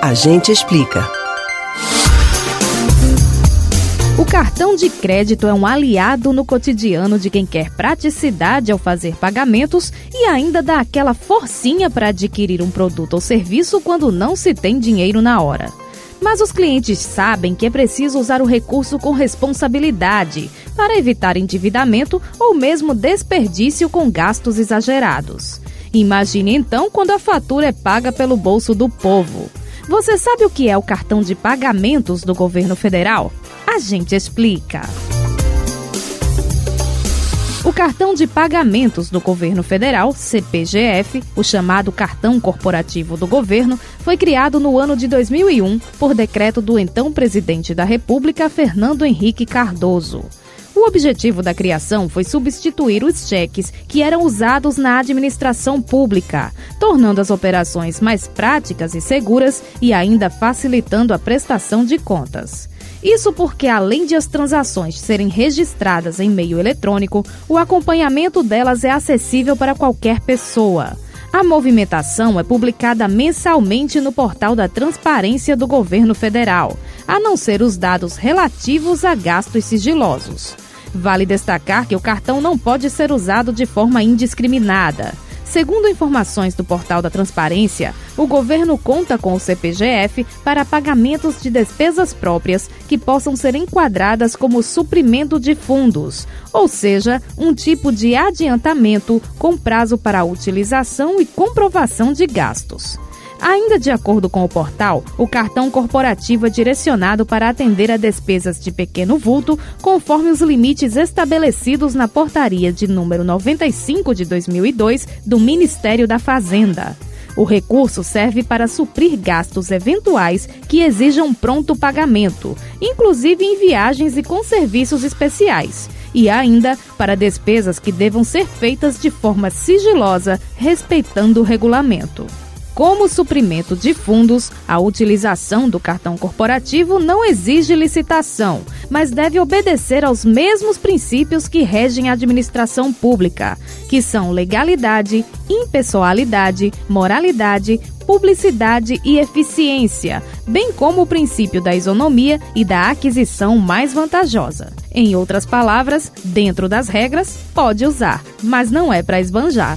A gente explica. O cartão de crédito é um aliado no cotidiano de quem quer praticidade ao fazer pagamentos e ainda dá aquela forcinha para adquirir um produto ou serviço quando não se tem dinheiro na hora. Mas os clientes sabem que é preciso usar o recurso com responsabilidade para evitar endividamento ou mesmo desperdício com gastos exagerados. Imagine então quando a fatura é paga pelo bolso do povo. Você sabe o que é o cartão de pagamentos do governo federal? A gente explica. O cartão de pagamentos do governo federal, CPGF, o chamado cartão corporativo do governo, foi criado no ano de 2001 por decreto do então presidente da República, Fernando Henrique Cardoso. O objetivo da criação foi substituir os cheques que eram usados na administração pública, tornando as operações mais práticas e seguras e ainda facilitando a prestação de contas. Isso porque, além de as transações serem registradas em meio eletrônico, o acompanhamento delas é acessível para qualquer pessoa. A movimentação é publicada mensalmente no portal da Transparência do Governo Federal, a não ser os dados relativos a gastos sigilosos. Vale destacar que o cartão não pode ser usado de forma indiscriminada. Segundo informações do portal da Transparência, o governo conta com o CPGF para pagamentos de despesas próprias que possam ser enquadradas como suprimento de fundos, ou seja, um tipo de adiantamento com prazo para utilização e comprovação de gastos. Ainda de acordo com o portal, o cartão corporativo é direcionado para atender a despesas de pequeno vulto, conforme os limites estabelecidos na portaria de número 95 de 2002 do Ministério da Fazenda. O recurso serve para suprir gastos eventuais que exijam pronto pagamento, inclusive em viagens e com serviços especiais, e ainda para despesas que devam ser feitas de forma sigilosa, respeitando o regulamento. Como suprimento de fundos, a utilização do cartão corporativo não exige licitação, mas deve obedecer aos mesmos princípios que regem a administração pública, que são legalidade, impessoalidade, moralidade, publicidade e eficiência, bem como o princípio da isonomia e da aquisição mais vantajosa. Em outras palavras, dentro das regras, pode usar, mas não é para esbanjar.